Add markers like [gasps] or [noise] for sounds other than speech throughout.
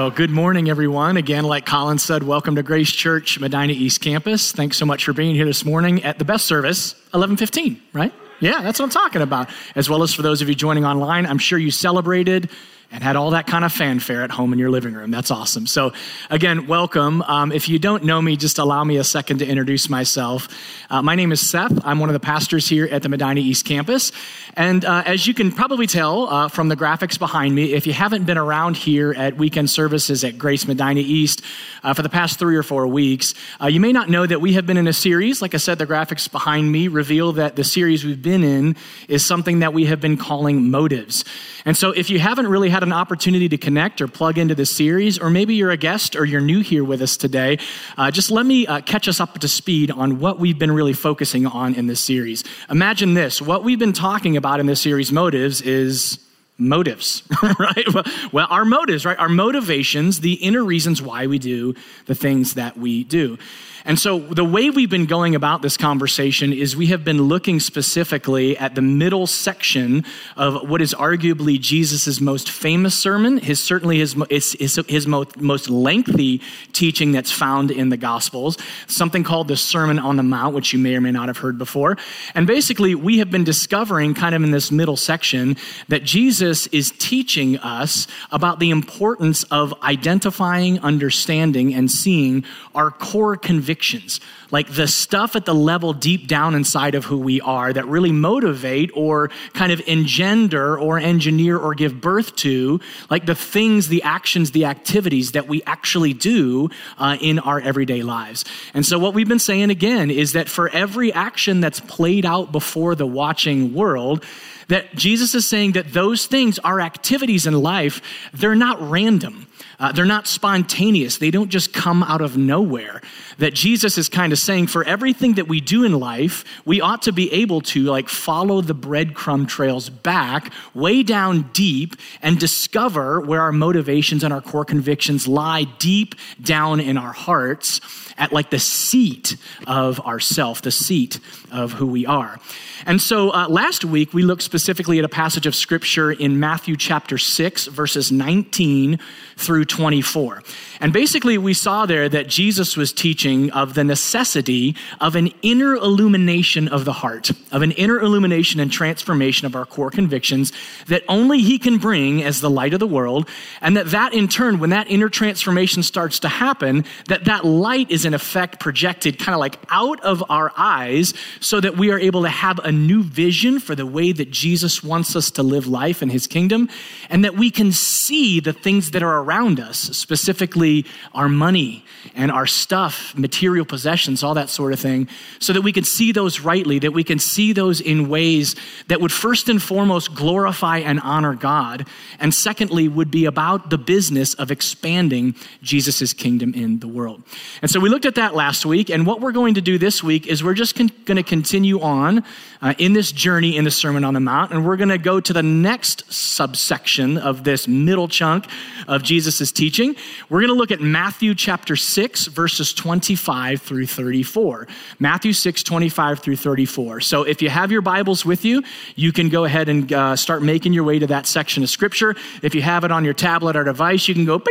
Well, good morning, everyone. Again, like Colin said, welcome to Grace Church Medina East Campus. Thanks so much for being here this morning at the best service, 1115, right? Yeah, that's what I'm talking about. As well as for those of you joining online, I'm sure you celebrated and had all that kind of fanfare at home in your living room. That's awesome. So, again, welcome. Um, if you don't know me, just allow me a second to introduce myself. Uh, my name is Seth. I'm one of the pastors here at the Medina East Campus. And uh, as you can probably tell uh, from the graphics behind me, if you haven't been around here at weekend services at Grace Medina East uh, for the past three or four weeks, uh, you may not know that we have been in a series. Like I said, the graphics behind me reveal that the series we've been in is something that we have been calling Motives. And so, if you haven't really had an opportunity to connect or plug into this series, or maybe you're a guest or you're new here with us today, uh, just let me uh, catch us up to speed on what we've been really focusing on in this series. Imagine this what we've been talking about in this series, Motives, is motives, [laughs] right? Well, our motives, right? Our motivations, the inner reasons why we do the things that we do. And so, the way we've been going about this conversation is we have been looking specifically at the middle section of what is arguably Jesus' most famous sermon, his certainly his, his, his most, most lengthy teaching that's found in the Gospels, something called the Sermon on the Mount, which you may or may not have heard before. And basically, we have been discovering kind of in this middle section that Jesus is teaching us about the importance of identifying, understanding, and seeing our core convictions convictions, like the stuff at the level deep down inside of who we are that really motivate or kind of engender or engineer or give birth to, like the things, the actions, the activities that we actually do uh, in our everyday lives. And so, what we've been saying again is that for every action that's played out before the watching world, that Jesus is saying that those things are activities in life, they're not random. Uh, they're not spontaneous. They don't just come out of nowhere. That Jesus is kind of saying for everything that we do in life, we ought to be able to like follow the breadcrumb trails back way down deep and discover where our motivations and our core convictions lie deep down in our hearts at like the seat of ourself, the seat of who we are. And so uh, last week we looked specifically at a passage of scripture in Matthew chapter 6, verses 19 through 24. And basically, we saw there that Jesus was teaching of the necessity of an inner illumination of the heart, of an inner illumination and transformation of our core convictions that only He can bring as the light of the world. And that that in turn, when that inner transformation starts to happen, that that light is in effect projected kind of like out of our eyes so that we are able to have a new vision for the way that Jesus wants us to live life in His kingdom and that we can see the things that are around us, specifically our money and our stuff, material possessions, all that sort of thing, so that we can see those rightly, that we can see those in ways that would first and foremost glorify and honor God, and secondly, would be about the business of expanding Jesus' kingdom in the world. And so we looked at that last week, and what we're going to do this week is we're just con- going to continue on uh, in this journey in the Sermon on the Mount, and we're going to go to the next subsection of this middle chunk of Jesus' teaching. We're going to look at Matthew chapter 6, verses 25 through 34. Matthew 6, 25 through 34. So if you have your Bibles with you, you can go ahead and uh, start making your way to that section of Scripture. If you have it on your tablet or device, you can go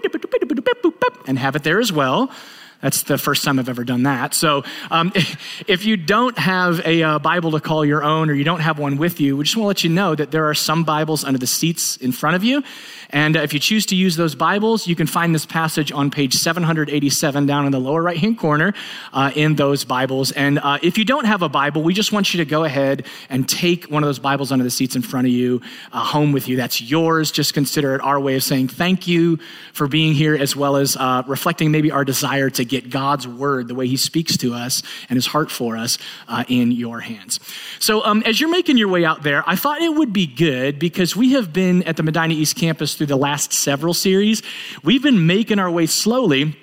and have it there as well. That's the first time I've ever done that. So, um, [laughs] if you don't have a uh, Bible to call your own or you don't have one with you, we just want to let you know that there are some Bibles under the seats in front of you. And uh, if you choose to use those Bibles, you can find this passage on page 787 down in the lower right hand corner uh, in those Bibles. And uh, if you don't have a Bible, we just want you to go ahead and take one of those Bibles under the seats in front of you uh, home with you. That's yours. Just consider it our way of saying thank you for being here, as well as uh, reflecting maybe our desire to get God's word, the way He speaks to us and His heart for us, uh, in your hands. So, um, as you're making your way out there, I thought it would be good because we have been at the Medina East campus through the last several series. We've been making our way slowly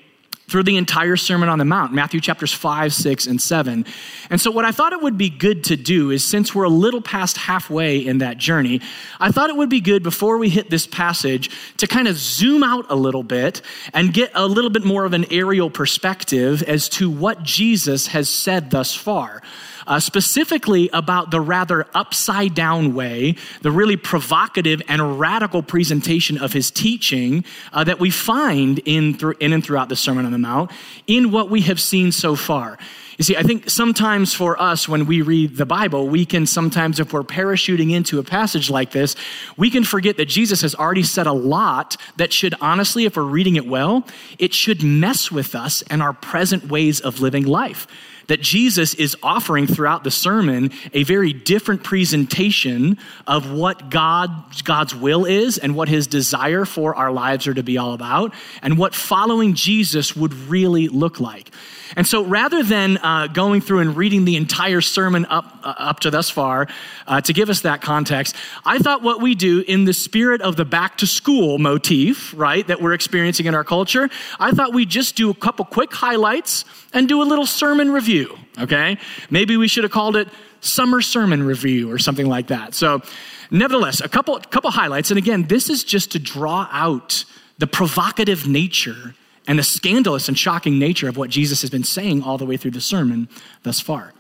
through the entire Sermon on the Mount, Matthew chapters 5, 6, and 7. And so, what I thought it would be good to do is since we're a little past halfway in that journey, I thought it would be good before we hit this passage to kind of zoom out a little bit and get a little bit more of an aerial perspective as to what Jesus has said thus far. Uh, specifically about the rather upside down way, the really provocative and radical presentation of his teaching uh, that we find in, in and throughout the Sermon on the Mount in what we have seen so far. You see, I think sometimes for us, when we read the Bible, we can sometimes, if we're parachuting into a passage like this, we can forget that Jesus has already said a lot that should honestly, if we're reading it well, it should mess with us and our present ways of living life that Jesus is offering throughout the sermon a very different presentation of what God, God's will is and what his desire for our lives are to be all about and what following Jesus would really look like. And so rather than uh, going through and reading the entire sermon up, uh, up to thus far uh, to give us that context, I thought what we do in the spirit of the back to school motif, right, that we're experiencing in our culture, I thought we'd just do a couple quick highlights and do a little sermon review, okay? Maybe we should have called it summer sermon review or something like that. So, nevertheless, a couple, couple highlights. And again, this is just to draw out the provocative nature and the scandalous and shocking nature of what Jesus has been saying all the way through the sermon thus far.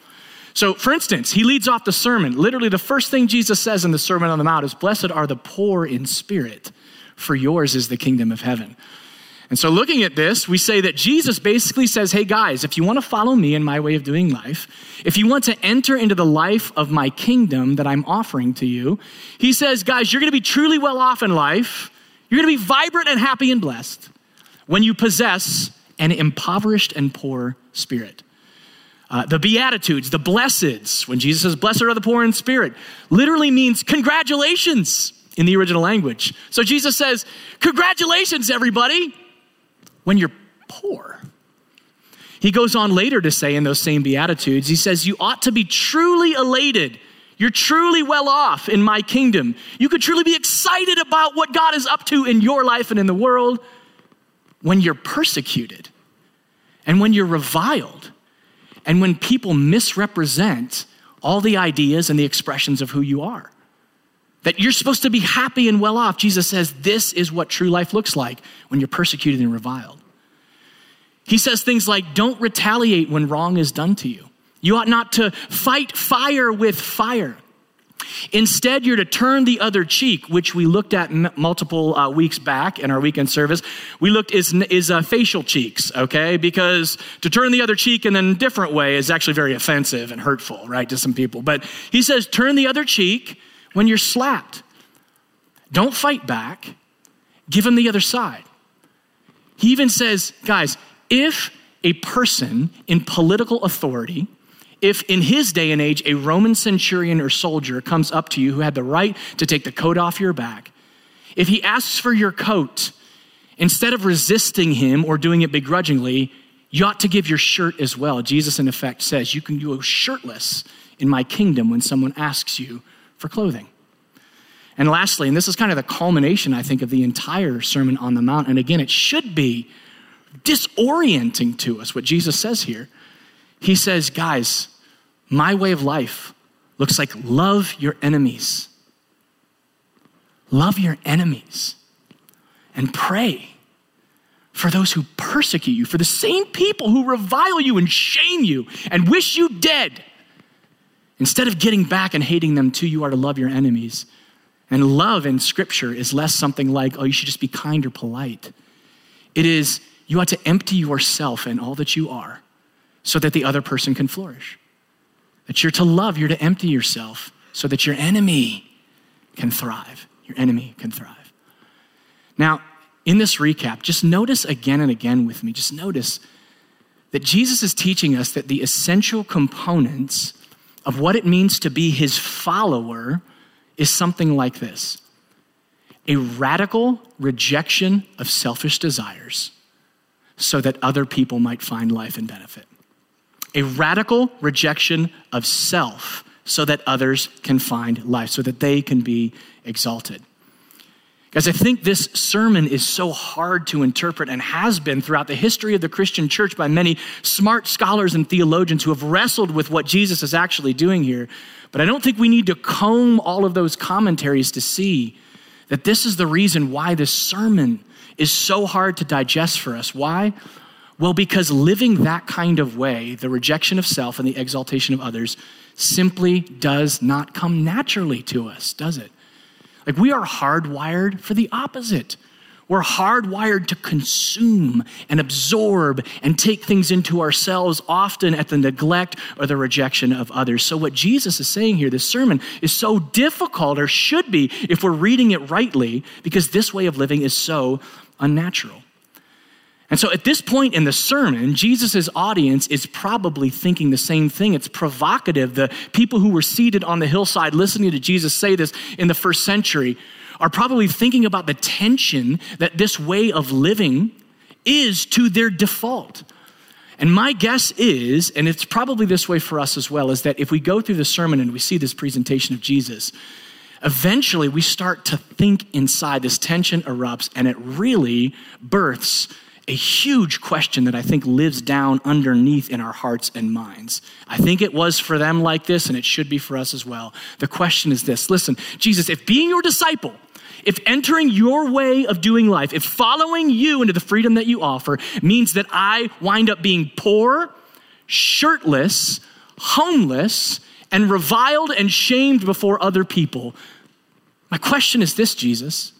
So, for instance, he leads off the sermon. Literally, the first thing Jesus says in the Sermon on the Mount is, Blessed are the poor in spirit, for yours is the kingdom of heaven. And so, looking at this, we say that Jesus basically says, Hey guys, if you want to follow me in my way of doing life, if you want to enter into the life of my kingdom that I'm offering to you, he says, Guys, you're going to be truly well off in life. You're going to be vibrant and happy and blessed when you possess an impoverished and poor spirit. Uh, the Beatitudes, the blesseds, when Jesus says, Blessed are the poor in spirit, literally means congratulations in the original language. So Jesus says, Congratulations, everybody, when you're poor. He goes on later to say in those same Beatitudes, He says, You ought to be truly elated. You're truly well off in my kingdom. You could truly be excited about what God is up to in your life and in the world when you're persecuted and when you're reviled and when people misrepresent all the ideas and the expressions of who you are. That you're supposed to be happy and well off. Jesus says this is what true life looks like when you're persecuted and reviled. He says things like, don't retaliate when wrong is done to you. You ought not to fight fire with fire. Instead, you're to turn the other cheek, which we looked at m- multiple uh, weeks back in our weekend service. We looked is is uh, facial cheeks, okay? Because to turn the other cheek in a different way is actually very offensive and hurtful, right, to some people. But he says, turn the other cheek when you're slapped. Don't fight back. Give them the other side. He even says, guys, if a person in political authority if in his day and age a Roman centurion or soldier comes up to you who had the right to take the coat off your back, if he asks for your coat, instead of resisting him or doing it begrudgingly, you ought to give your shirt as well. Jesus, in effect, says, You can go shirtless in my kingdom when someone asks you for clothing. And lastly, and this is kind of the culmination, I think, of the entire Sermon on the Mount, and again, it should be disorienting to us what Jesus says here. He says, Guys, my way of life looks like love your enemies. Love your enemies and pray for those who persecute you, for the same people who revile you and shame you and wish you dead. Instead of getting back and hating them too, you are to love your enemies. And love in scripture is less something like, oh, you should just be kind or polite. It is, you ought to empty yourself and all that you are so that the other person can flourish. That you're to love, you're to empty yourself so that your enemy can thrive. Your enemy can thrive. Now, in this recap, just notice again and again with me, just notice that Jesus is teaching us that the essential components of what it means to be his follower is something like this a radical rejection of selfish desires so that other people might find life and benefit a radical rejection of self so that others can find life, so that they can be exalted. Guys, I think this sermon is so hard to interpret and has been throughout the history of the Christian church by many smart scholars and theologians who have wrestled with what Jesus is actually doing here. But I don't think we need to comb all of those commentaries to see that this is the reason why this sermon is so hard to digest for us. Why? Well, because living that kind of way, the rejection of self and the exaltation of others, simply does not come naturally to us, does it? Like we are hardwired for the opposite. We're hardwired to consume and absorb and take things into ourselves, often at the neglect or the rejection of others. So, what Jesus is saying here, this sermon, is so difficult, or should be, if we're reading it rightly, because this way of living is so unnatural. And so at this point in the sermon, Jesus' audience is probably thinking the same thing. It's provocative. The people who were seated on the hillside listening to Jesus say this in the first century are probably thinking about the tension that this way of living is to their default. And my guess is, and it's probably this way for us as well, is that if we go through the sermon and we see this presentation of Jesus, eventually we start to think inside, this tension erupts, and it really births a huge question that I think lives down underneath in our hearts and minds. I think it was for them like this, and it should be for us as well. The question is this listen, Jesus, if being your disciple, if entering your way of doing life, if following you into the freedom that you offer means that I wind up being poor, shirtless, homeless, and reviled and shamed before other people, my question is this, Jesus.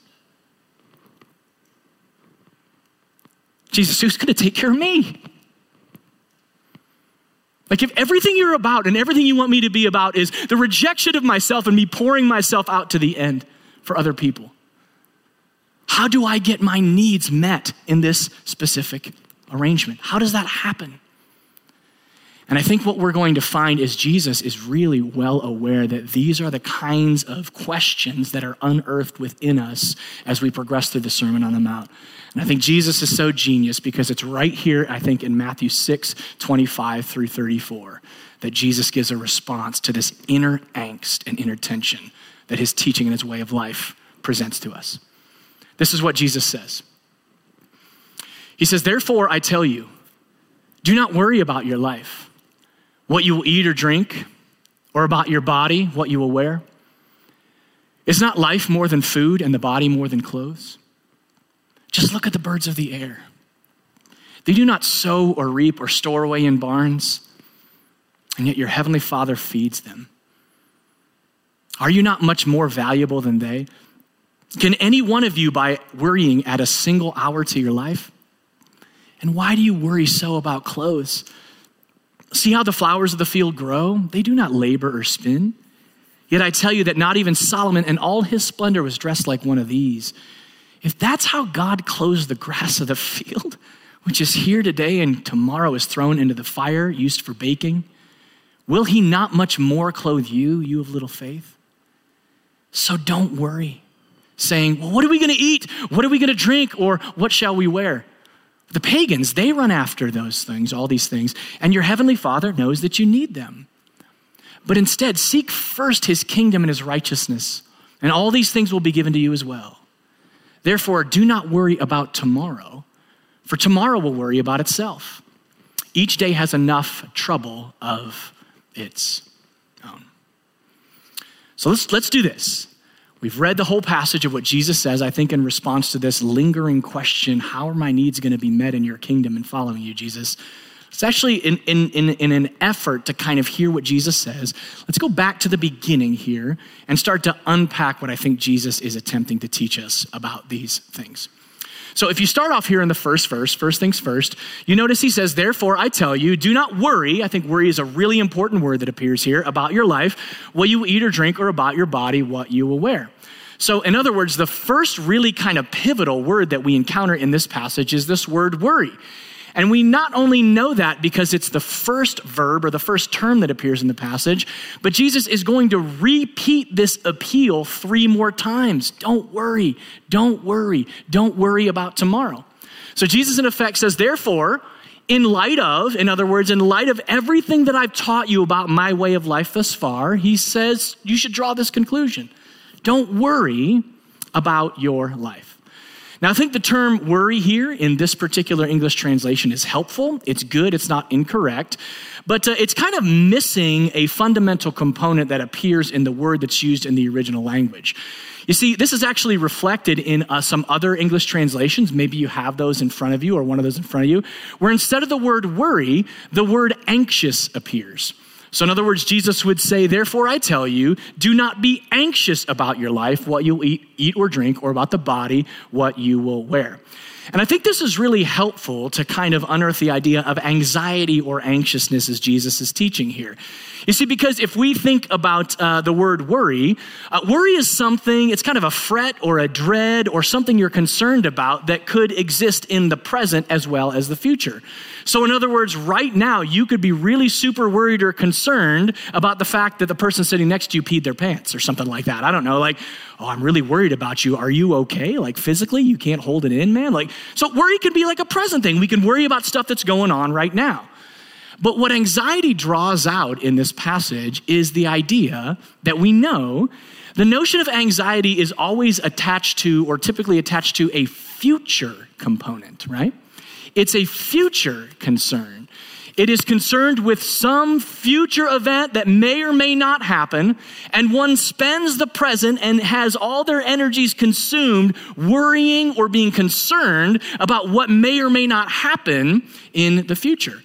Jesus, who's going to take care of me? Like, if everything you're about and everything you want me to be about is the rejection of myself and me pouring myself out to the end for other people, how do I get my needs met in this specific arrangement? How does that happen? And I think what we're going to find is Jesus is really well aware that these are the kinds of questions that are unearthed within us as we progress through the Sermon on the Mount. And I think Jesus is so genius because it's right here, I think, in Matthew 6 25 through 34, that Jesus gives a response to this inner angst and inner tension that his teaching and his way of life presents to us. This is what Jesus says He says, Therefore, I tell you, do not worry about your life what you will eat or drink, or about your body, what you will wear? Is not life more than food and the body more than clothes? Just look at the birds of the air. They do not sow or reap or store away in barns, and yet your heavenly Father feeds them. Are you not much more valuable than they? Can any one of you, by worrying, add a single hour to your life? And why do you worry so about clothes? See how the flowers of the field grow? They do not labor or spin. Yet I tell you that not even Solomon in all his splendor was dressed like one of these. If that's how God clothes the grass of the field, which is here today and tomorrow is thrown into the fire used for baking, will he not much more clothe you, you of little faith? So don't worry, saying, Well, what are we going to eat? What are we going to drink? Or what shall we wear? The pagans, they run after those things, all these things, and your heavenly Father knows that you need them. But instead, seek first his kingdom and his righteousness, and all these things will be given to you as well. Therefore, do not worry about tomorrow, for tomorrow will worry about itself. Each day has enough trouble of its own. So let's, let's do this. We've read the whole passage of what Jesus says, I think, in response to this lingering question how are my needs going to be met in your kingdom and following you, Jesus? It's actually in, in, in, in, an effort to kind of hear what Jesus says. Let's go back to the beginning here and start to unpack what I think Jesus is attempting to teach us about these things. So if you start off here in the first verse, first things first, you notice he says, Therefore I tell you, do not worry. I think worry is a really important word that appears here about your life, what you eat or drink, or about your body, what you will wear. So, in other words, the first really kind of pivotal word that we encounter in this passage is this word worry. And we not only know that because it's the first verb or the first term that appears in the passage, but Jesus is going to repeat this appeal three more times. Don't worry, don't worry, don't worry about tomorrow. So Jesus, in effect, says, therefore, in light of, in other words, in light of everything that I've taught you about my way of life thus far, he says you should draw this conclusion. Don't worry about your life. Now, I think the term worry here in this particular English translation is helpful. It's good, it's not incorrect, but uh, it's kind of missing a fundamental component that appears in the word that's used in the original language. You see, this is actually reflected in uh, some other English translations. Maybe you have those in front of you or one of those in front of you, where instead of the word worry, the word anxious appears. So, in other words, Jesus would say, Therefore, I tell you, do not be anxious about your life, what you'll eat, eat or drink, or about the body, what you will wear. And I think this is really helpful to kind of unearth the idea of anxiety or anxiousness as Jesus is teaching here. You see, because if we think about uh, the word worry, uh, worry is something, it's kind of a fret or a dread or something you're concerned about that could exist in the present as well as the future. So, in other words, right now, you could be really super worried or concerned about the fact that the person sitting next to you peed their pants or something like that. I don't know, like, oh, I'm really worried about you. Are you okay? Like, physically, you can't hold it in, man? Like, so worry can be like a present thing. We can worry about stuff that's going on right now. But what anxiety draws out in this passage is the idea that we know the notion of anxiety is always attached to, or typically attached to, a future component, right? It's a future concern. It is concerned with some future event that may or may not happen, and one spends the present and has all their energies consumed worrying or being concerned about what may or may not happen in the future.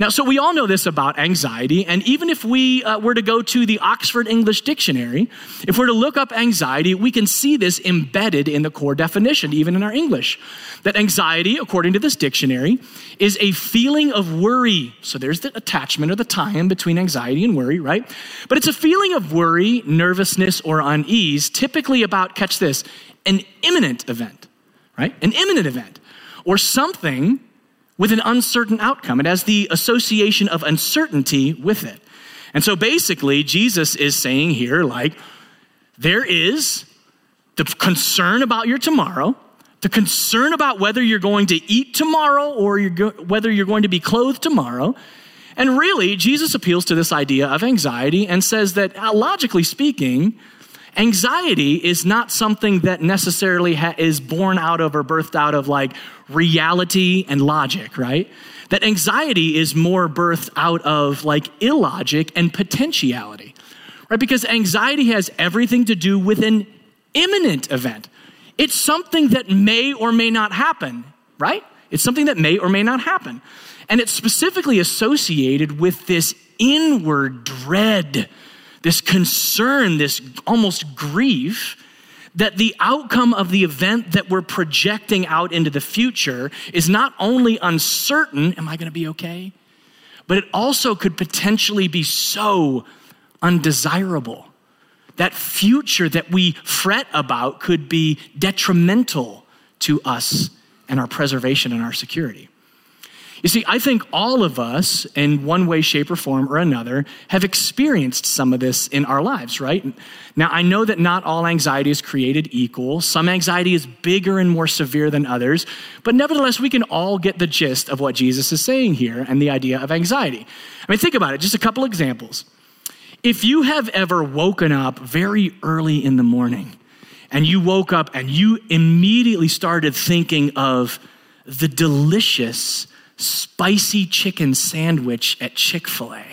Now, so we all know this about anxiety, and even if we uh, were to go to the Oxford English Dictionary, if we're to look up anxiety, we can see this embedded in the core definition, even in our English. That anxiety, according to this dictionary, is a feeling of worry. So there's the attachment or the tie in between anxiety and worry, right? But it's a feeling of worry, nervousness, or unease, typically about, catch this, an imminent event, right? An imminent event, or something with an uncertain outcome. It has the association of uncertainty with it. And so basically, Jesus is saying here, like, there is the concern about your tomorrow, the concern about whether you're going to eat tomorrow or you're go- whether you're going to be clothed tomorrow. And really, Jesus appeals to this idea of anxiety and says that, uh, logically speaking, Anxiety is not something that necessarily ha- is born out of or birthed out of like reality and logic, right? That anxiety is more birthed out of like illogic and potentiality, right? Because anxiety has everything to do with an imminent event. It's something that may or may not happen, right? It's something that may or may not happen. And it's specifically associated with this inward dread this concern, this almost grief that the outcome of the event that we're projecting out into the future is not only uncertain, am I going to be okay? But it also could potentially be so undesirable. That future that we fret about could be detrimental to us and our preservation and our security. You see, I think all of us, in one way, shape, or form or another, have experienced some of this in our lives, right? Now, I know that not all anxiety is created equal. Some anxiety is bigger and more severe than others, but nevertheless, we can all get the gist of what Jesus is saying here and the idea of anxiety. I mean, think about it, just a couple examples. If you have ever woken up very early in the morning and you woke up and you immediately started thinking of the delicious, spicy chicken sandwich at Chick fil A,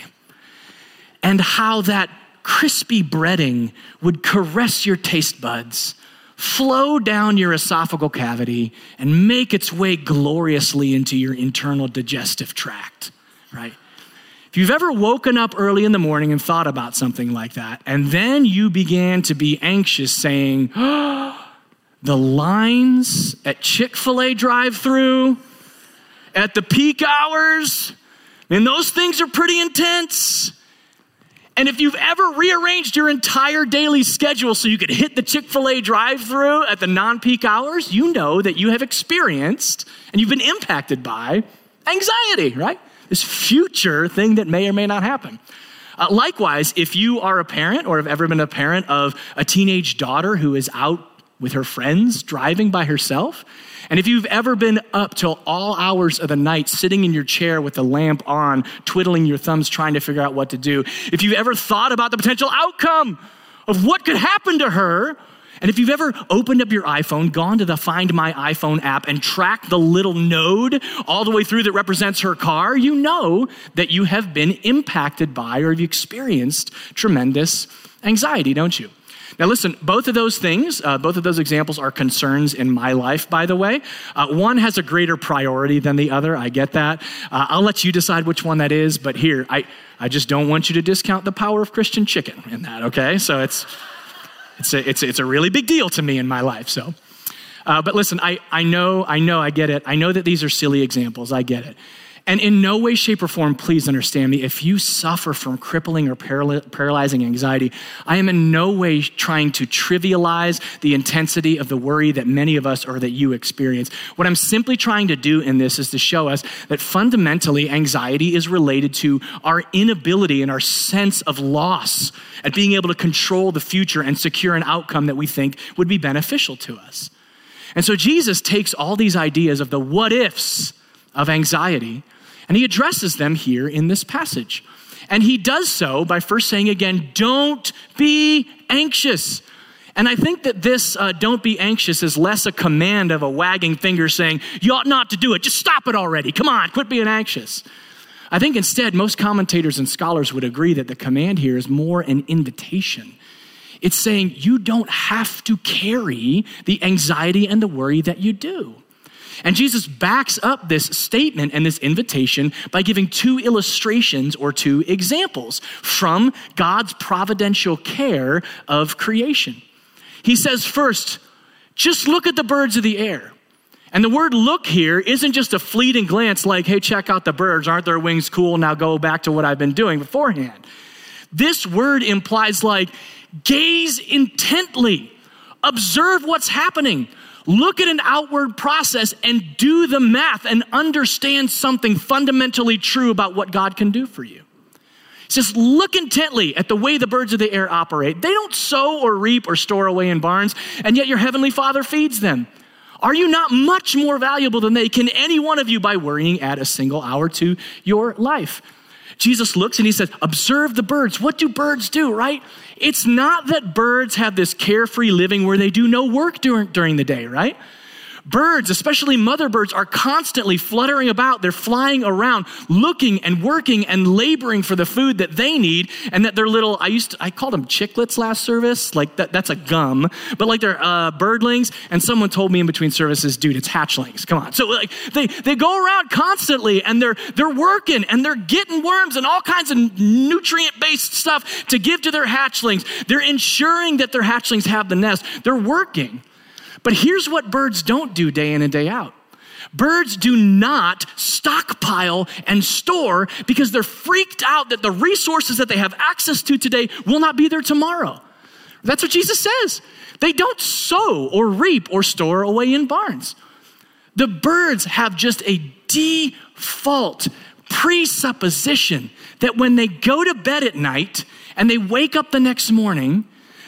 and how that crispy breading would caress your taste buds, flow down your esophageal cavity, and make its way gloriously into your internal digestive tract, right? If you've ever woken up early in the morning and thought about something like that, and then you began to be anxious, saying, oh, [gasps] the lines at Chick fil A drive through, at the peak hours, and those things are pretty intense. And if you've ever rearranged your entire daily schedule so you could hit the Chick fil A drive through at the non peak hours, you know that you have experienced and you've been impacted by anxiety, right? This future thing that may or may not happen. Uh, likewise, if you are a parent or have ever been a parent of a teenage daughter who is out with her friends driving by herself, and if you've ever been up till all hours of the night, sitting in your chair with the lamp on, twiddling your thumbs, trying to figure out what to do, if you've ever thought about the potential outcome of what could happen to her, And if you've ever opened up your iPhone, gone to the Find My iPhone app, and tracked the little node all the way through that represents her car, you know that you have been impacted by or you've experienced tremendous anxiety, don't you? Now, listen, both of those things, uh, both of those examples are concerns in my life, by the way. Uh, one has a greater priority than the other. I get that. Uh, I'll let you decide which one that is, but here, I, I just don't want you to discount the power of Christian chicken in that, okay? So it's, it's, a, it's, it's a really big deal to me in my life, so. Uh, but listen, I, I know, I know, I get it. I know that these are silly examples. I get it. And in no way, shape, or form, please understand me, if you suffer from crippling or paralyzing anxiety, I am in no way trying to trivialize the intensity of the worry that many of us or that you experience. What I'm simply trying to do in this is to show us that fundamentally, anxiety is related to our inability and our sense of loss at being able to control the future and secure an outcome that we think would be beneficial to us. And so Jesus takes all these ideas of the what ifs of anxiety and he addresses them here in this passage. And he does so by first saying again, don't be anxious. And I think that this uh, don't be anxious is less a command of a wagging finger saying, you ought not to do it. Just stop it already. Come on, quit being anxious. I think instead, most commentators and scholars would agree that the command here is more an invitation. It's saying you don't have to carry the anxiety and the worry that you do. And Jesus backs up this statement and this invitation by giving two illustrations or two examples from God's providential care of creation. He says, first, just look at the birds of the air. And the word look here isn't just a fleeting glance like, hey, check out the birds. Aren't their wings cool? Now go back to what I've been doing beforehand. This word implies like, gaze intently, observe what's happening, look at an outward process and do the math and understand something fundamentally true about what God can do for you. He says, look intently at the way the birds of the air operate. They don't sow or reap or store away in barns, and yet your heavenly Father feeds them. Are you not much more valuable than they? Can any one of you, by worrying, add a single hour to your life? Jesus looks and he says, Observe the birds. What do birds do, right? It's not that birds have this carefree living where they do no work during, during the day, right? Birds, especially mother birds, are constantly fluttering about. They're flying around, looking and working and laboring for the food that they need. And that their little, I used to, I called them chicklets last service. Like that, that's a gum, but like they're uh, birdlings. And someone told me in between services, dude, it's hatchlings. Come on. So like they, they go around constantly and they're, they're working and they're getting worms and all kinds of nutrient based stuff to give to their hatchlings. They're ensuring that their hatchlings have the nest. They're working. But here's what birds don't do day in and day out. Birds do not stockpile and store because they're freaked out that the resources that they have access to today will not be there tomorrow. That's what Jesus says. They don't sow or reap or store away in barns. The birds have just a default presupposition that when they go to bed at night and they wake up the next morning,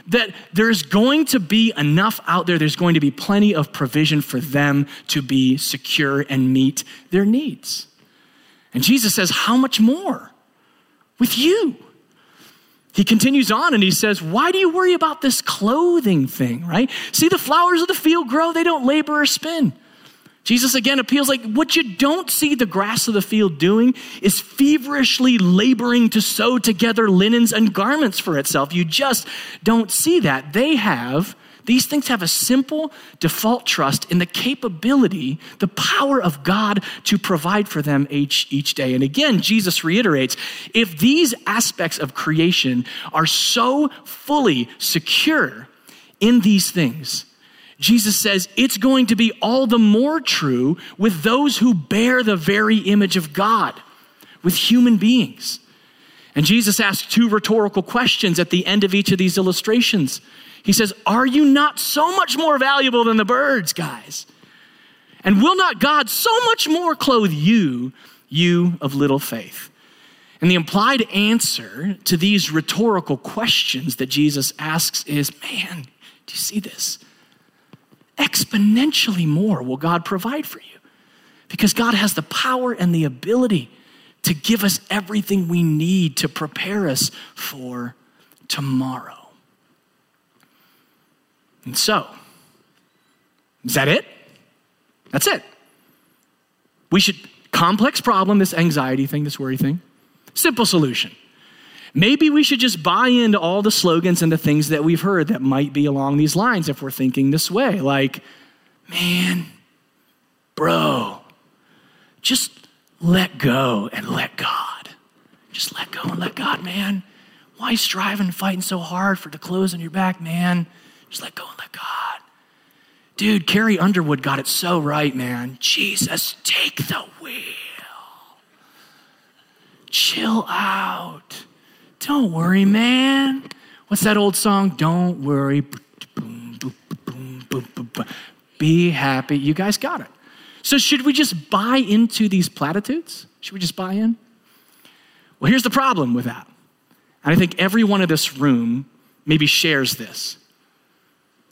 that there's going to be enough out there, there's going to be plenty of provision for them to be secure and meet their needs. And Jesus says, How much more with you? He continues on and he says, Why do you worry about this clothing thing, right? See the flowers of the field grow, they don't labor or spin. Jesus again appeals like what you don't see the grass of the field doing is feverishly laboring to sew together linens and garments for itself. You just don't see that. They have, these things have a simple default trust in the capability, the power of God to provide for them each, each day. And again, Jesus reiterates if these aspects of creation are so fully secure in these things, Jesus says it's going to be all the more true with those who bear the very image of God, with human beings. And Jesus asks two rhetorical questions at the end of each of these illustrations. He says, Are you not so much more valuable than the birds, guys? And will not God so much more clothe you, you of little faith? And the implied answer to these rhetorical questions that Jesus asks is man, do you see this? Exponentially more will God provide for you. Because God has the power and the ability to give us everything we need to prepare us for tomorrow. And so, is that it? That's it. We should, complex problem, this anxiety thing, this worry thing. Simple solution. Maybe we should just buy into all the slogans and the things that we've heard that might be along these lines if we're thinking this way. Like, man, bro, just let go and let God. Just let go and let God, man. Why striving and fighting so hard for the clothes on your back, man? Just let go and let God. Dude, Carrie Underwood got it so right, man. Jesus, take the wheel. Chill out. Don't worry, man. What's that old song? Don't worry. Be happy. You guys got it. So, should we just buy into these platitudes? Should we just buy in? Well, here's the problem with that. And I think everyone in this room maybe shares this.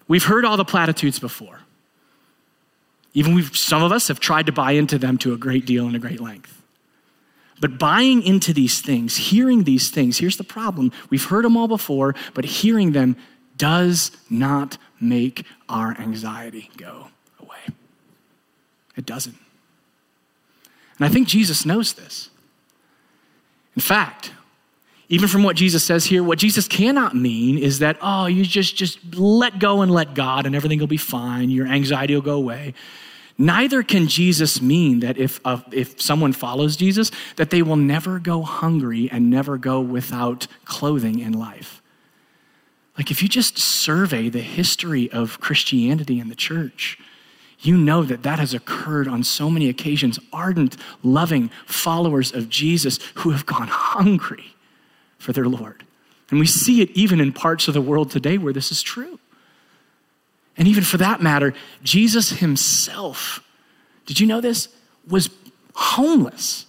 We've heard all the platitudes before. Even some of us have tried to buy into them to a great deal and a great length. But buying into these things, hearing these things, here's the problem. We've heard them all before, but hearing them does not make our anxiety go away. It doesn't. And I think Jesus knows this. In fact, even from what Jesus says here, what Jesus cannot mean is that, oh, you just, just let go and let God and everything will be fine. Your anxiety will go away. Neither can Jesus mean that if, uh, if someone follows Jesus, that they will never go hungry and never go without clothing in life. Like if you just survey the history of Christianity and the church, you know that that has occurred on so many occasions. Ardent, loving followers of Jesus who have gone hungry for their Lord. And we see it even in parts of the world today where this is true. And even for that matter, Jesus himself, did you know this? Was homeless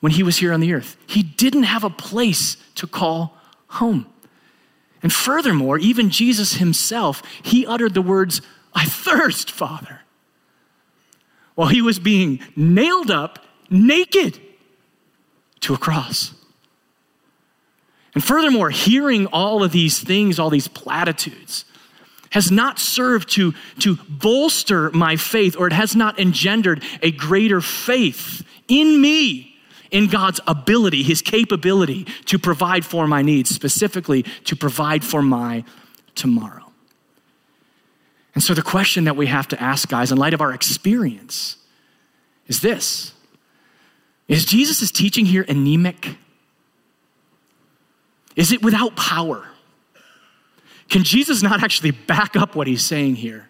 when he was here on the earth. He didn't have a place to call home. And furthermore, even Jesus himself, he uttered the words, I thirst, Father, while he was being nailed up naked to a cross. And furthermore, hearing all of these things, all these platitudes, has not served to, to bolster my faith or it has not engendered a greater faith in me in God's ability, his capability to provide for my needs, specifically to provide for my tomorrow. And so the question that we have to ask, guys, in light of our experience, is this Is Jesus' teaching here anemic? Is it without power? Can Jesus not actually back up what he's saying here?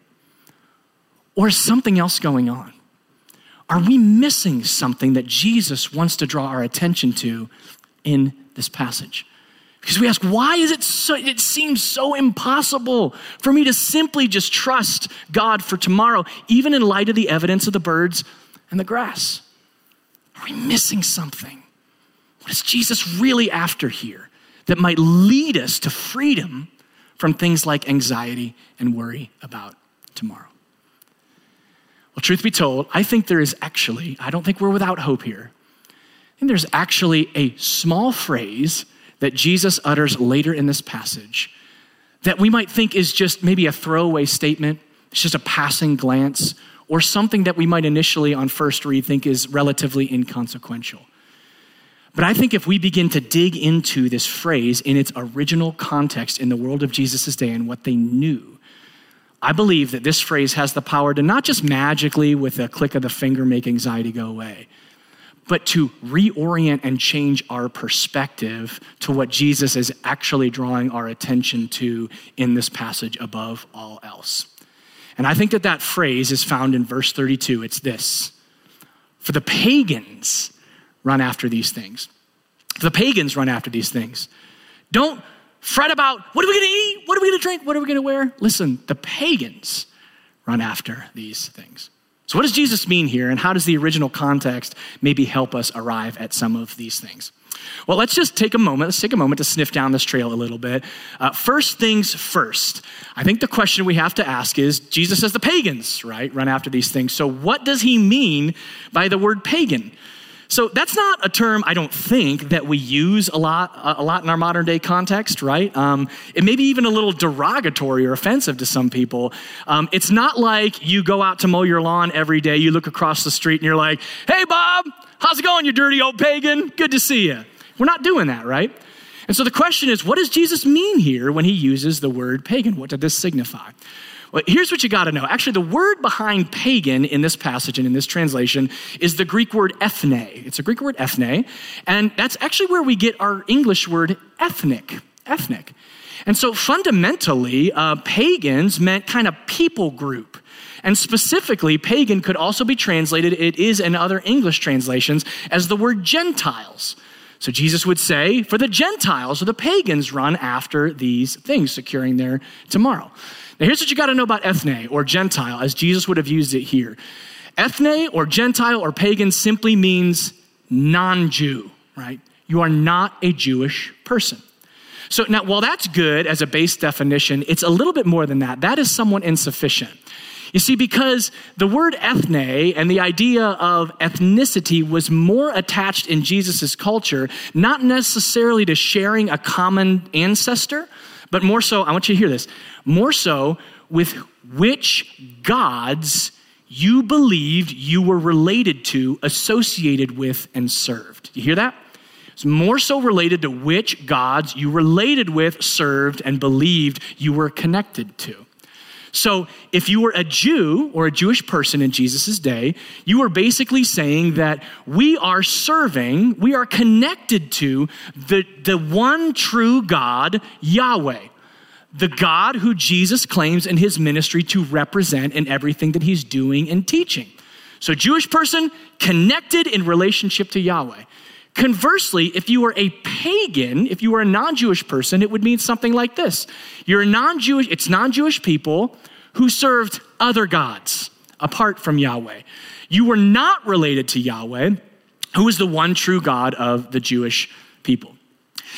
Or is something else going on? Are we missing something that Jesus wants to draw our attention to in this passage? Because we ask, why is it so, it seems so impossible for me to simply just trust God for tomorrow, even in light of the evidence of the birds and the grass? Are we missing something? What is Jesus really after here that might lead us to freedom from things like anxiety and worry about tomorrow. Well, truth be told, I think there is actually, I don't think we're without hope here. I think there's actually a small phrase that Jesus utters later in this passage that we might think is just maybe a throwaway statement, it's just a passing glance, or something that we might initially on first read think is relatively inconsequential. But I think if we begin to dig into this phrase in its original context in the world of Jesus' day and what they knew, I believe that this phrase has the power to not just magically, with a click of the finger, make anxiety go away, but to reorient and change our perspective to what Jesus is actually drawing our attention to in this passage above all else. And I think that that phrase is found in verse 32. It's this For the pagans, run after these things. The pagans run after these things. Don't fret about what are we going to eat? What are we going to drink? What are we going to wear? Listen, the pagans run after these things. So, what does Jesus mean here, and how does the original context maybe help us arrive at some of these things? Well, let's just take a moment. Let's take a moment to sniff down this trail a little bit. Uh, first things first. I think the question we have to ask is Jesus says the pagans, right, run after these things. So, what does he mean by the word pagan? So that's not a term I don't think that we use a lot, a lot in our modern day context, right? Um, it may be even a little derogatory or offensive to some people. Um, it's not like you go out to mow your lawn every day, you look across the street and you're like, "Hey, Bob, how's it going, you dirty old pagan? Good to see you." We're not doing that, right? And so the question is, what does Jesus mean here when he uses the word pagan? What did this signify? Well, here's what you got to know. Actually, the word behind pagan in this passage and in this translation is the Greek word ethne. It's a Greek word ethne, and that's actually where we get our English word ethnic. Ethnic. And so fundamentally, uh, pagans meant kind of people group. And specifically, pagan could also be translated, it is in other English translations, as the word Gentiles. So Jesus would say, for the Gentiles or the pagans run after these things, securing their tomorrow. Now, here's what you got to know about ethne or Gentile, as Jesus would have used it here. Ethne or Gentile or pagan simply means non Jew, right? You are not a Jewish person. So now, while that's good as a base definition, it's a little bit more than that. That is somewhat insufficient. You see, because the word ethne and the idea of ethnicity was more attached in Jesus' culture, not necessarily to sharing a common ancestor, but more so, I want you to hear this, more so with which gods you believed you were related to, associated with, and served. You hear that? It's more so related to which gods you related with, served, and believed you were connected to. So, if you were a Jew or a Jewish person in Jesus' day, you were basically saying that we are serving, we are connected to the, the one true God, Yahweh, the God who Jesus claims in his ministry to represent in everything that he's doing and teaching. So, Jewish person connected in relationship to Yahweh. Conversely, if you were a pagan, if you were a non Jewish person, it would mean something like this You're a non Jewish, it's non Jewish people who served other gods apart from Yahweh. You were not related to Yahweh, who is the one true God of the Jewish people.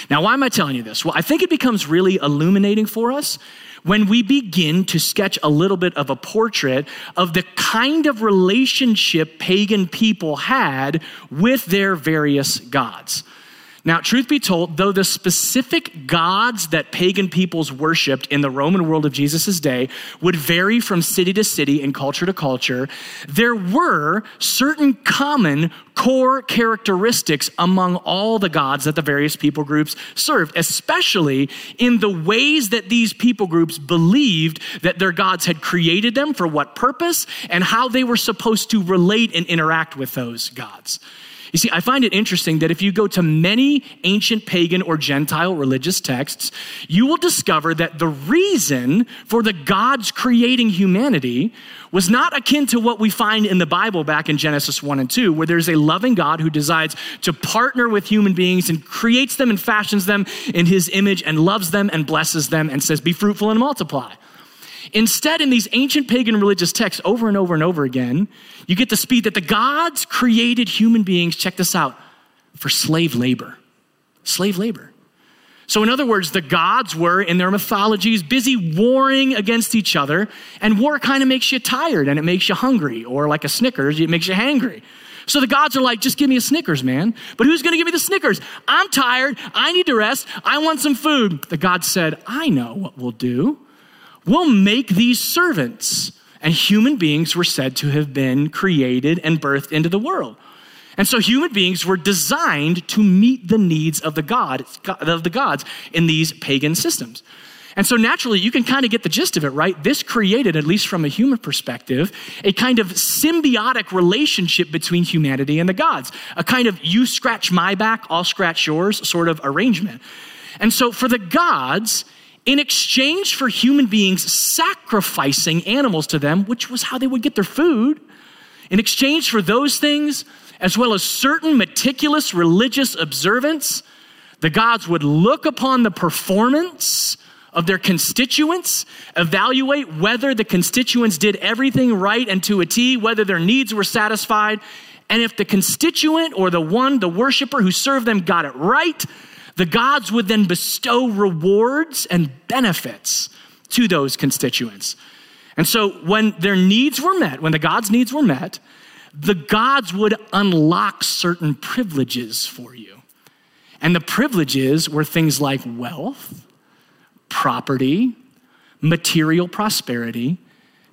Now, why am I telling you this? Well, I think it becomes really illuminating for us when we begin to sketch a little bit of a portrait of the kind of relationship pagan people had with their various gods. Now, truth be told, though the specific gods that pagan peoples worshiped in the Roman world of Jesus' day would vary from city to city and culture to culture, there were certain common core characteristics among all the gods that the various people groups served, especially in the ways that these people groups believed that their gods had created them for what purpose and how they were supposed to relate and interact with those gods. You see, I find it interesting that if you go to many ancient pagan or Gentile religious texts, you will discover that the reason for the gods creating humanity was not akin to what we find in the Bible back in Genesis 1 and 2, where there's a loving God who decides to partner with human beings and creates them and fashions them in his image and loves them and blesses them and says, Be fruitful and multiply. Instead, in these ancient pagan religious texts, over and over and over again, you get the speed that the gods created human beings, check this out, for slave labor. Slave labor. So, in other words, the gods were, in their mythologies, busy warring against each other, and war kind of makes you tired and it makes you hungry, or like a Snickers, it makes you hangry. So the gods are like, just give me a Snickers, man. But who's going to give me the Snickers? I'm tired. I need to rest. I want some food. The God said, I know what we'll do. We'll make these servants. And human beings were said to have been created and birthed into the world. And so human beings were designed to meet the needs of the God of the gods in these pagan systems. And so naturally, you can kind of get the gist of it, right? This created, at least from a human perspective, a kind of symbiotic relationship between humanity and the gods, a kind of you scratch my back, I'll scratch yours sort of arrangement. And so for the gods, in exchange for human beings sacrificing animals to them, which was how they would get their food, in exchange for those things, as well as certain meticulous religious observance, the gods would look upon the performance of their constituents, evaluate whether the constituents did everything right and to a T, whether their needs were satisfied. And if the constituent or the one, the worshiper who served them, got it right, the gods would then bestow rewards and benefits to those constituents. And so when their needs were met, when the gods' needs were met, the gods would unlock certain privileges for you. And the privileges were things like wealth, property, material prosperity,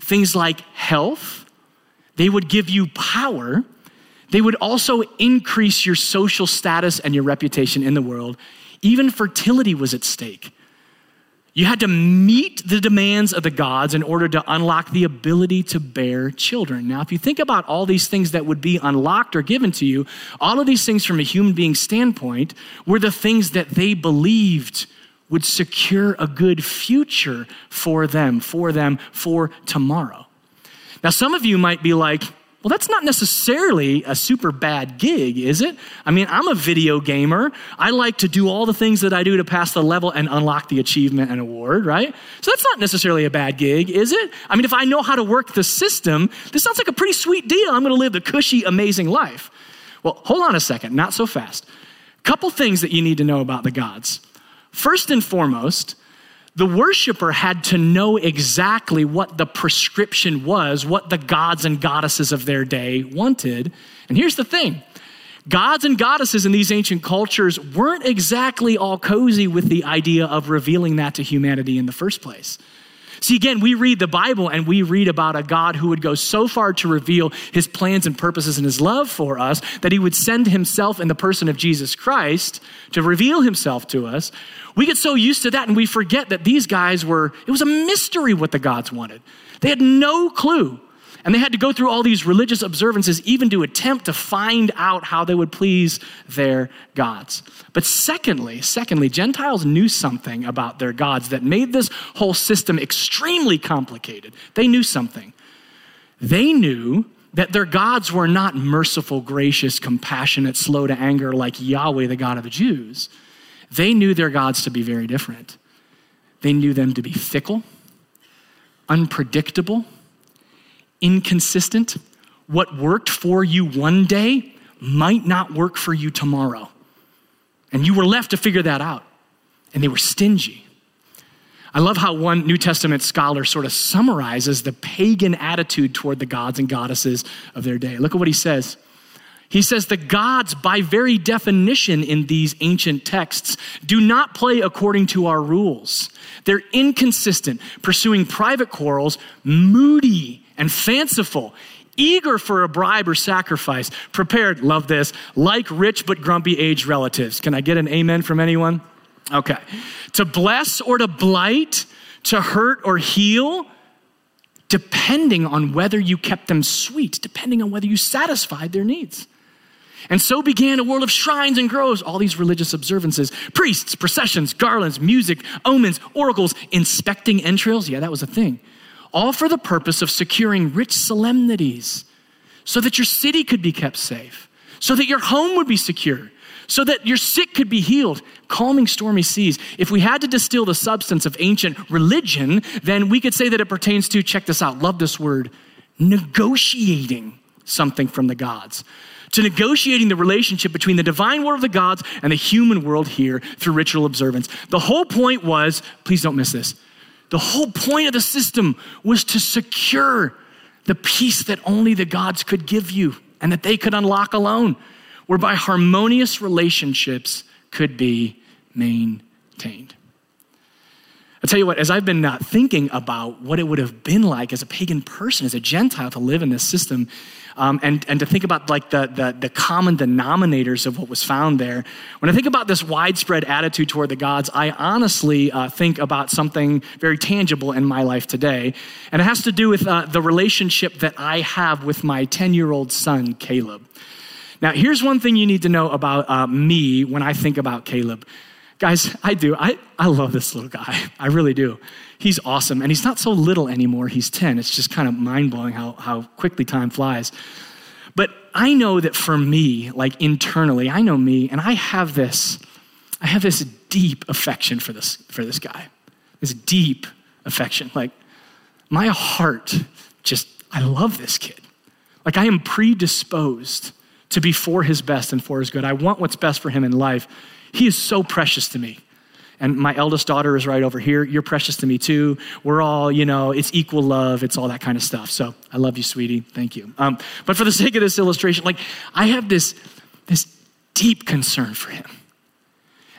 things like health. They would give you power. They would also increase your social status and your reputation in the world. Even fertility was at stake. You had to meet the demands of the gods in order to unlock the ability to bear children. Now, if you think about all these things that would be unlocked or given to you, all of these things from a human being standpoint were the things that they believed would secure a good future for them, for them, for tomorrow. Now, some of you might be like, well, that's not necessarily a super bad gig, is it? I mean, I'm a video gamer. I like to do all the things that I do to pass the level and unlock the achievement and award, right? So that's not necessarily a bad gig, is it? I mean, if I know how to work the system, this sounds like a pretty sweet deal. I'm going to live the cushy, amazing life. Well, hold on a second, not so fast. Couple things that you need to know about the gods. First and foremost, the worshiper had to know exactly what the prescription was, what the gods and goddesses of their day wanted. And here's the thing gods and goddesses in these ancient cultures weren't exactly all cozy with the idea of revealing that to humanity in the first place. See, again, we read the Bible and we read about a God who would go so far to reveal his plans and purposes and his love for us that he would send himself in the person of Jesus Christ to reveal himself to us. We get so used to that and we forget that these guys were, it was a mystery what the gods wanted. They had no clue. And they had to go through all these religious observances even to attempt to find out how they would please their gods. But secondly, secondly, Gentiles knew something about their gods that made this whole system extremely complicated. They knew something. They knew that their gods were not merciful, gracious, compassionate, slow to anger like Yahweh, the God of the Jews. They knew their gods to be very different. They knew them to be fickle, unpredictable, inconsistent. What worked for you one day might not work for you tomorrow. And you were left to figure that out. And they were stingy. I love how one New Testament scholar sort of summarizes the pagan attitude toward the gods and goddesses of their day. Look at what he says. He says the gods, by very definition in these ancient texts, do not play according to our rules. They're inconsistent, pursuing private quarrels, moody and fanciful, eager for a bribe or sacrifice, prepared, love this, like rich but grumpy aged relatives. Can I get an amen from anyone? Okay. To bless or to blight, to hurt or heal, depending on whether you kept them sweet, depending on whether you satisfied their needs. And so began a world of shrines and groves, all these religious observances, priests, processions, garlands, music, omens, oracles, inspecting entrails. Yeah, that was a thing all for the purpose of securing rich solemnities so that your city could be kept safe, so that your home would be secure, so that your sick could be healed, calming stormy seas. If we had to distill the substance of ancient religion, then we could say that it pertains to, check this out, love this word, negotiating something from the gods. To negotiating the relationship between the divine world of the gods and the human world here through ritual observance. The whole point was, please don't miss this, the whole point of the system was to secure the peace that only the gods could give you and that they could unlock alone, whereby harmonious relationships could be maintained. I'll tell you what, as I've been uh, thinking about what it would have been like as a pagan person, as a Gentile, to live in this system, um, and, and to think about like the, the, the common denominators of what was found there. When I think about this widespread attitude toward the gods, I honestly uh, think about something very tangible in my life today. And it has to do with uh, the relationship that I have with my 10 year old son, Caleb. Now, here's one thing you need to know about uh, me when I think about Caleb. Guys, I do. I, I love this little guy. I really do. He's awesome. And he's not so little anymore. He's 10. It's just kind of mind blowing how, how quickly time flies. But I know that for me, like internally, I know me, and I have this, I have this deep affection for this, for this guy. This deep affection. Like my heart just, I love this kid. Like I am predisposed to be for his best and for his good. I want what's best for him in life. He is so precious to me. And my eldest daughter is right over here. You're precious to me too. We're all, you know, it's equal love. It's all that kind of stuff. So I love you, sweetie. Thank you. Um, but for the sake of this illustration, like I have this, this deep concern for him.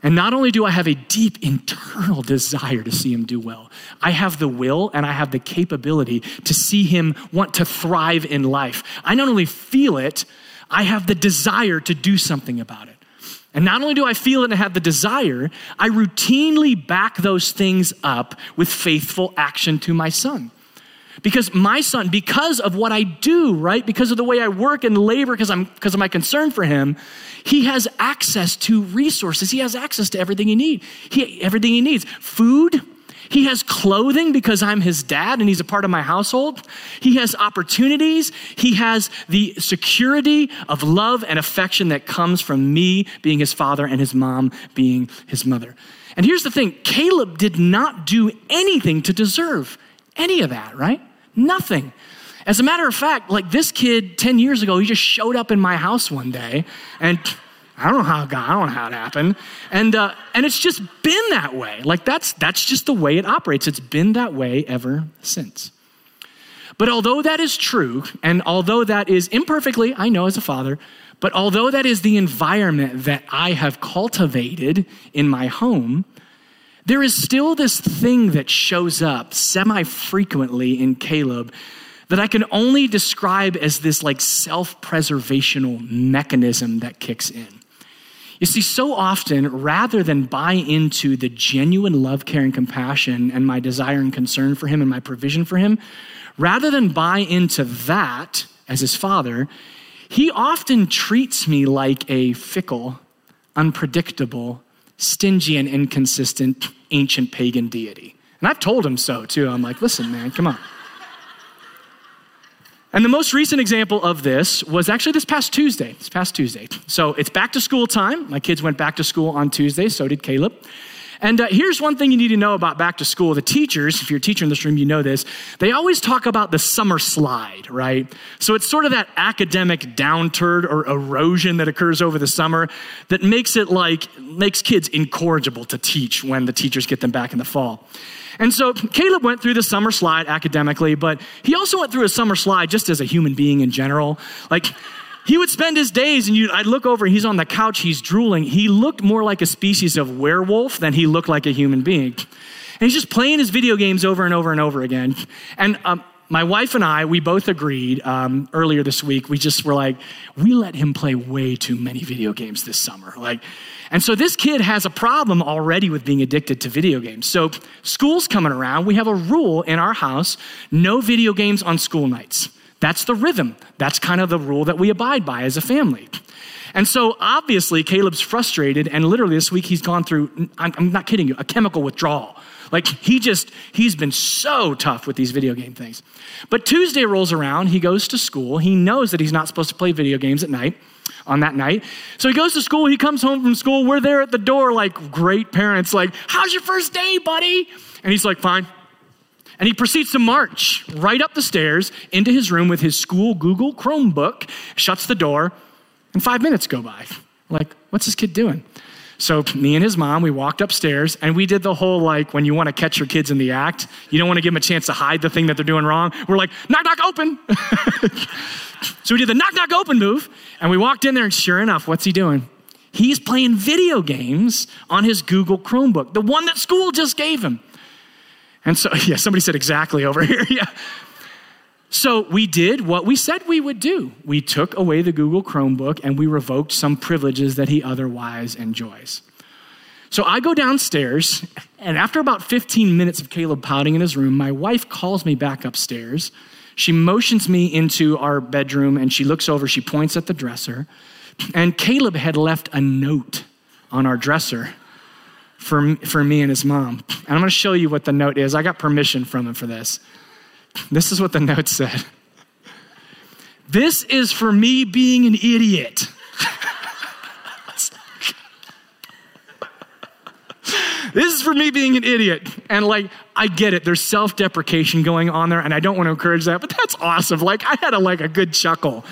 And not only do I have a deep internal desire to see him do well, I have the will and I have the capability to see him want to thrive in life. I not only feel it, I have the desire to do something about it. And not only do I feel it and have the desire, I routinely back those things up with faithful action to my son. Because my son, because of what I do, right? Because of the way I work and labor, because I'm because of my concern for him, he has access to resources. He has access to everything he needs. He everything he needs. Food, he has clothing because I'm his dad and he's a part of my household. He has opportunities. He has the security of love and affection that comes from me being his father and his mom being his mother. And here's the thing Caleb did not do anything to deserve any of that, right? Nothing. As a matter of fact, like this kid 10 years ago, he just showed up in my house one day and I don't know how got, I don't know how it happened. And, uh, and it's just been that way. Like that's, that's just the way it operates. It's been that way ever since. But although that is true, and although that is imperfectly, I know as a father, but although that is the environment that I have cultivated in my home, there is still this thing that shows up semi frequently in Caleb that I can only describe as this like self preservational mechanism that kicks in. You see, so often, rather than buy into the genuine love, care, and compassion and my desire and concern for him and my provision for him, rather than buy into that as his father, he often treats me like a fickle, unpredictable, stingy, and inconsistent ancient pagan deity. And I've told him so too. I'm like, listen, man, come on. And the most recent example of this was actually this past Tuesday. This past Tuesday. So it's back to school time. My kids went back to school on Tuesday, so did Caleb. And uh, here's one thing you need to know about back to school. The teachers, if you're a teacher in this room, you know this, they always talk about the summer slide, right? So it's sort of that academic downturn or erosion that occurs over the summer that makes it like, makes kids incorrigible to teach when the teachers get them back in the fall. And so Caleb went through the summer slide academically, but he also went through a summer slide just as a human being in general. Like, he would spend his days and you, I'd look over and he's on the couch, he's drooling. He looked more like a species of werewolf than he looked like a human being. And he's just playing his video games over and over and over again. And um, my wife and I, we both agreed um, earlier this week, we just were like, we let him play way too many video games this summer. Like, and so this kid has a problem already with being addicted to video games. So school's coming around. We have a rule in our house no video games on school nights. That's the rhythm. That's kind of the rule that we abide by as a family. And so obviously, Caleb's frustrated, and literally this week he's gone through, I'm, not kidding you, a chemical withdrawal. Like he just, he's been so tough with these video game things. But Tuesday rolls around, he goes to school, he knows that he's not supposed to play video games at night on that night. So he goes to school, he comes home from school, we're there at the door like great parents, like, how's your first day, buddy? And he's like, fine. And he proceeds to march right up the stairs into his room with his school Google Chromebook, shuts the door, and five minutes go by. Like, what's this kid doing? So, me and his mom, we walked upstairs and we did the whole like when you want to catch your kids in the act, you don't want to give them a chance to hide the thing that they're doing wrong. We're like, knock, knock, open. [laughs] so, we did the knock, knock, open move and we walked in there and sure enough, what's he doing? He's playing video games on his Google Chromebook, the one that school just gave him. And so, [laughs] yeah, somebody said exactly over here. [laughs] yeah. So we did what we said we would do. We took away the Google Chromebook and we revoked some privileges that he otherwise enjoys. So I go downstairs, and after about 15 minutes of Caleb pouting in his room, my wife calls me back upstairs. She motions me into our bedroom and she looks over, she points at the dresser, and Caleb had left a note on our dresser for, for me and his mom. And I'm gonna show you what the note is. I got permission from him for this. This is what the note said This is for me being an idiot. this is for me being an idiot. And like, I get it. There's self-deprecation going on there, and I don't want to encourage that, but that's awesome. Like, I had a like a good chuckle.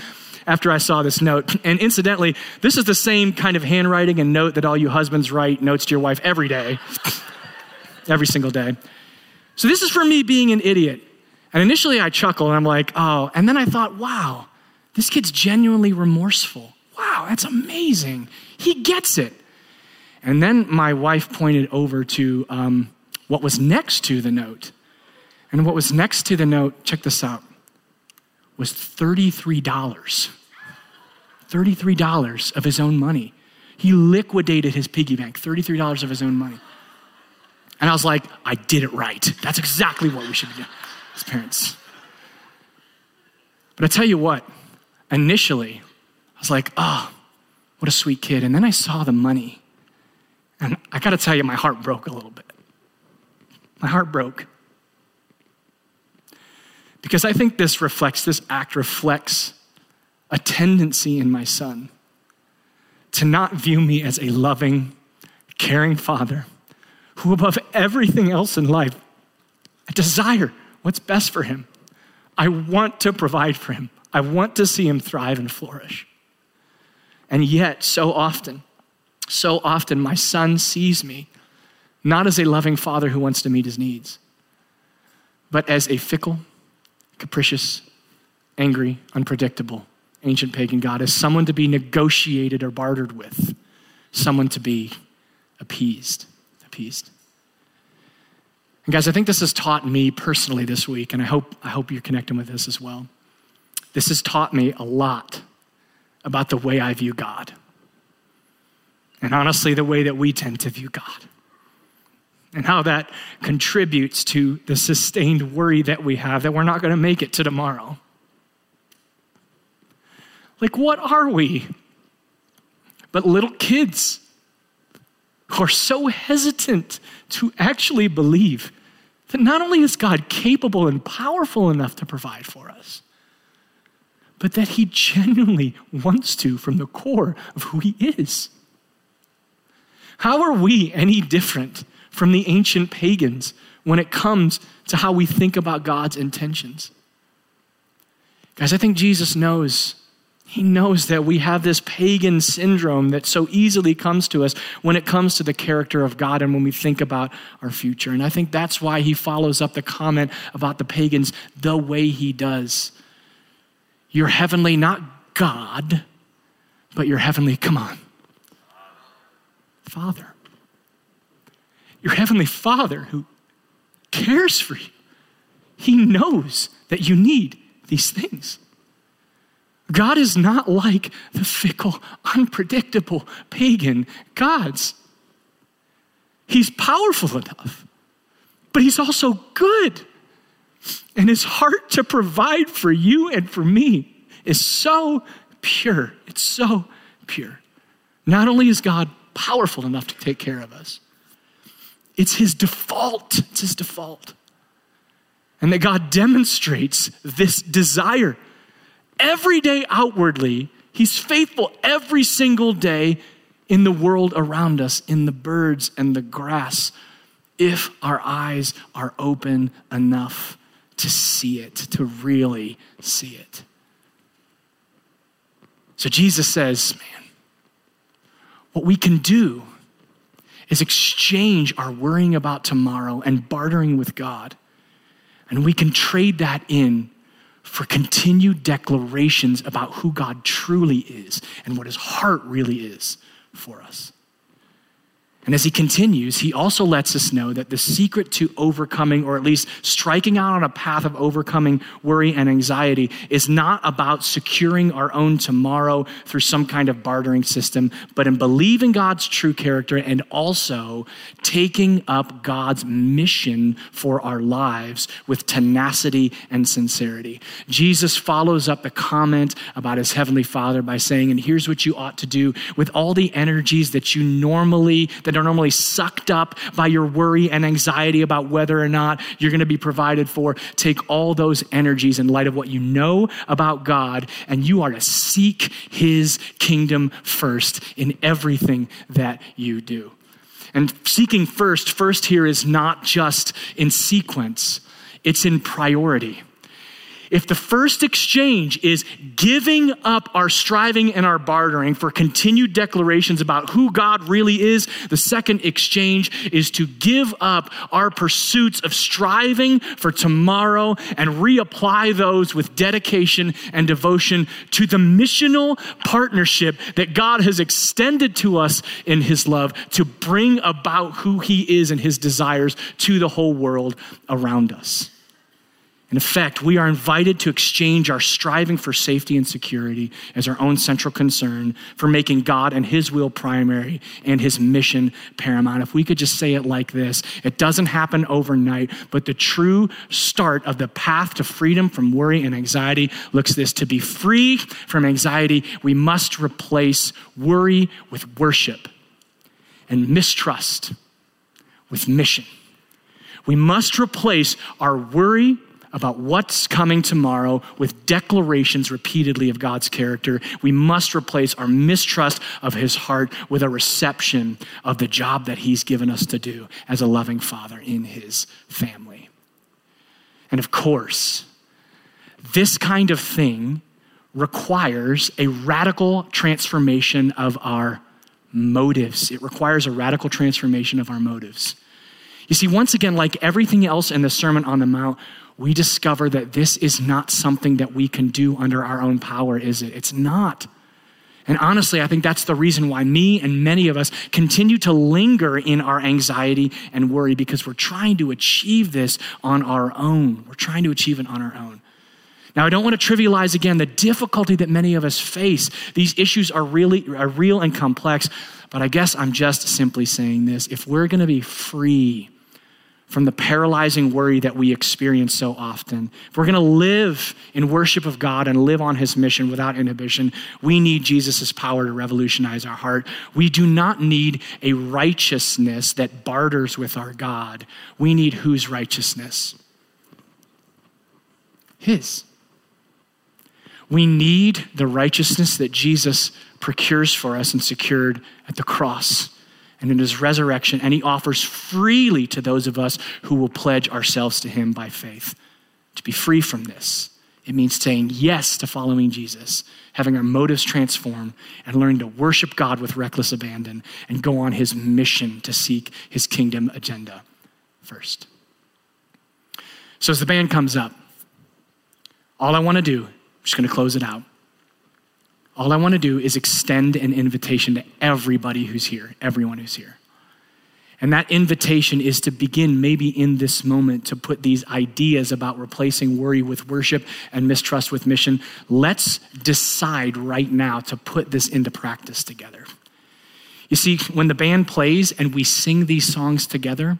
after I saw this note. And incidentally, this is the same kind of handwriting and note that all you husbands write notes to your wife every day, every single day. So this is for me being an idiot. And initially I chuckled and I'm like, oh. And then I thought, wow, this kid's genuinely remorseful. Wow, that's amazing. He gets it. And then my wife pointed over to um, what was next to the note. And what was next to the note, check this out, was $33. $33 of his own money. He liquidated his piggy bank, $33 of his own money. And I was like, I did it right. That's exactly what we should do as parents. But I tell you what, initially, I was like, oh, what a sweet kid. And then I saw the money. And I got to tell you, my heart broke a little bit. My heart broke. Because I think this reflects, this act reflects a tendency in my son to not view me as a loving, caring father who, above everything else in life, I desire what's best for him. I want to provide for him. I want to see him thrive and flourish. And yet, so often, so often, my son sees me not as a loving father who wants to meet his needs, but as a fickle, capricious, angry, unpredictable, ancient pagan God, as someone to be negotiated or bartered with, someone to be appeased. Appeased. And guys, I think this has taught me personally this week, and I hope, I hope you're connecting with this as well. This has taught me a lot about the way I view God. And honestly, the way that we tend to view God. And how that contributes to the sustained worry that we have that we're not going to make it to tomorrow. Like, what are we? But little kids are so hesitant to actually believe that not only is God capable and powerful enough to provide for us, but that He genuinely wants to from the core of who He is. How are we any different from the ancient pagans when it comes to how we think about God's intentions? Guys, I think Jesus knows he knows that we have this pagan syndrome that so easily comes to us when it comes to the character of God and when we think about our future. And I think that's why he follows up the comment about the pagans the way he does. You're heavenly, not God, but you're heavenly, come on, Father. Your heavenly Father who cares for you. He knows that you need these things. God is not like the fickle, unpredictable pagan gods. He's powerful enough, but he's also good. And his heart to provide for you and for me is so pure. It's so pure. Not only is God powerful enough to take care of us, it's his default. It's his default. And that God demonstrates this desire every day outwardly. He's faithful every single day in the world around us, in the birds and the grass, if our eyes are open enough to see it, to really see it. So Jesus says, man, what we can do is exchange our worrying about tomorrow and bartering with God. And we can trade that in for continued declarations about who God truly is and what his heart really is for us. And as he continues, he also lets us know that the secret to overcoming, or at least striking out on a path of overcoming worry and anxiety, is not about securing our own tomorrow through some kind of bartering system, but in believing God's true character and also taking up God's mission for our lives with tenacity and sincerity. Jesus follows up the comment about his heavenly Father by saying, And here's what you ought to do with all the energies that you normally, that are normally sucked up by your worry and anxiety about whether or not you're going to be provided for. Take all those energies in light of what you know about God, and you are to seek his kingdom first in everything that you do. And seeking first, first here is not just in sequence, it's in priority. If the first exchange is giving up our striving and our bartering for continued declarations about who God really is, the second exchange is to give up our pursuits of striving for tomorrow and reapply those with dedication and devotion to the missional partnership that God has extended to us in His love to bring about who He is and His desires to the whole world around us. In effect, we are invited to exchange our striving for safety and security as our own central concern for making God and His will primary and His mission paramount. If we could just say it like this it doesn't happen overnight, but the true start of the path to freedom from worry and anxiety looks this to be free from anxiety, we must replace worry with worship and mistrust with mission. We must replace our worry about what's coming tomorrow with declarations repeatedly of God's character. We must replace our mistrust of his heart with a reception of the job that he's given us to do as a loving father in his family. And of course, this kind of thing requires a radical transformation of our motives. It requires a radical transformation of our motives. You see, once again, like everything else in the Sermon on the Mount, we discover that this is not something that we can do under our own power, is it? It's not. And honestly, I think that's the reason why me and many of us continue to linger in our anxiety and worry because we're trying to achieve this on our own. We're trying to achieve it on our own. Now, I don't want to trivialize again the difficulty that many of us face. These issues are really are real and complex, but I guess I'm just simply saying this. If we're going to be free from the paralyzing worry that we experience so often. If we're going to live in worship of God and live on his mission without inhibition, we need Jesus' power to revolutionize our heart. We do not need a righteousness that barters with our God. We need whose righteousness? His. We need the righteousness that Jesus procures for us and secured at the cross and in his resurrection, and he offers freely to those of us who will pledge ourselves to him by faith. To be free from this, it means saying yes to following Jesus, having our motives transformed, and learning to worship God with reckless abandon and go on his mission to seek his kingdom agenda first. So, as the band comes up, all I want to do, I'm just going to close it out all I want to do is extend an invitation to everybody who's here, everyone who's here. And that invitation is to begin, maybe in this moment, to put these ideas about replacing worry with worship and mistrust with mission. Let's decide right now to put this into practice together. You see, when the band plays and we sing these songs together,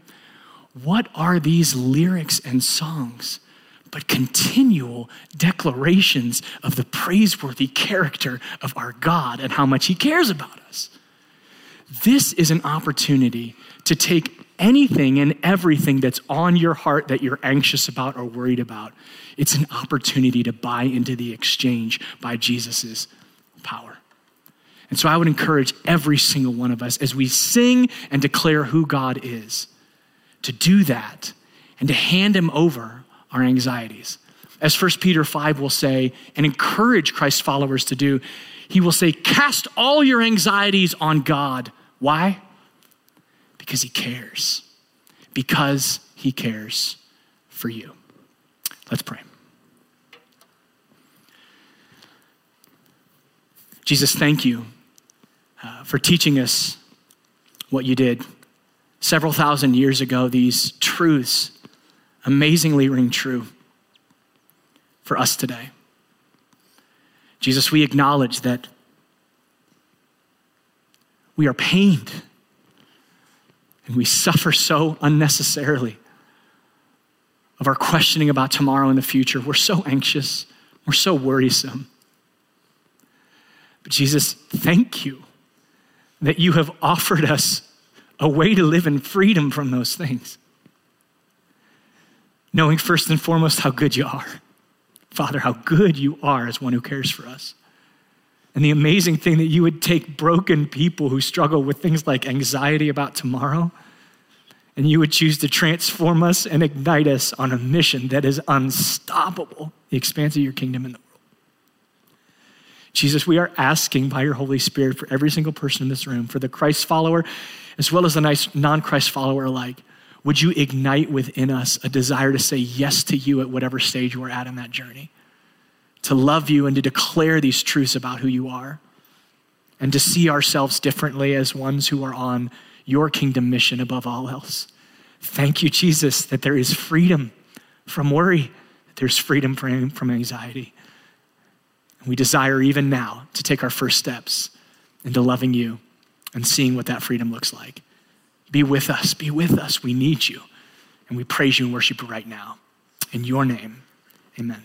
what are these lyrics and songs? But continual declarations of the praiseworthy character of our God and how much He cares about us. This is an opportunity to take anything and everything that's on your heart that you're anxious about or worried about. It's an opportunity to buy into the exchange by Jesus' power. And so I would encourage every single one of us as we sing and declare who God is to do that and to hand Him over our anxieties. As 1 Peter 5 will say, and encourage Christ's followers to do, he will say, Cast all your anxieties on God. Why? Because he cares. Because he cares for you. Let's pray. Jesus, thank you uh, for teaching us what you did several thousand years ago, these truths amazingly ring true for us today. Jesus, we acknowledge that we are pained and we suffer so unnecessarily of our questioning about tomorrow and the future. We're so anxious, we're so worrisome. But Jesus, thank you that you have offered us a way to live in freedom from those things knowing first and foremost how good you are. Father, how good you are as one who cares for us. And the amazing thing that you would take broken people who struggle with things like anxiety about tomorrow and you would choose to transform us and ignite us on a mission that is unstoppable the expanse of your kingdom in the world. Jesus, we are asking by your Holy Spirit for every single person in this room, for the Christ follower as well as the nice non Christ follower alike, would you ignite within us a desire to say yes to you at whatever stage we're at in that journey? To love you and to declare these truths about who you are, and to see ourselves differently as ones who are on your kingdom mission above all else. Thank you, Jesus, that there is freedom from worry, that there's freedom from anxiety. We desire even now to take our first steps into loving you and seeing what that freedom looks like. Be with us, be with us. We need you. And we praise you and worship you right now. In your name, amen.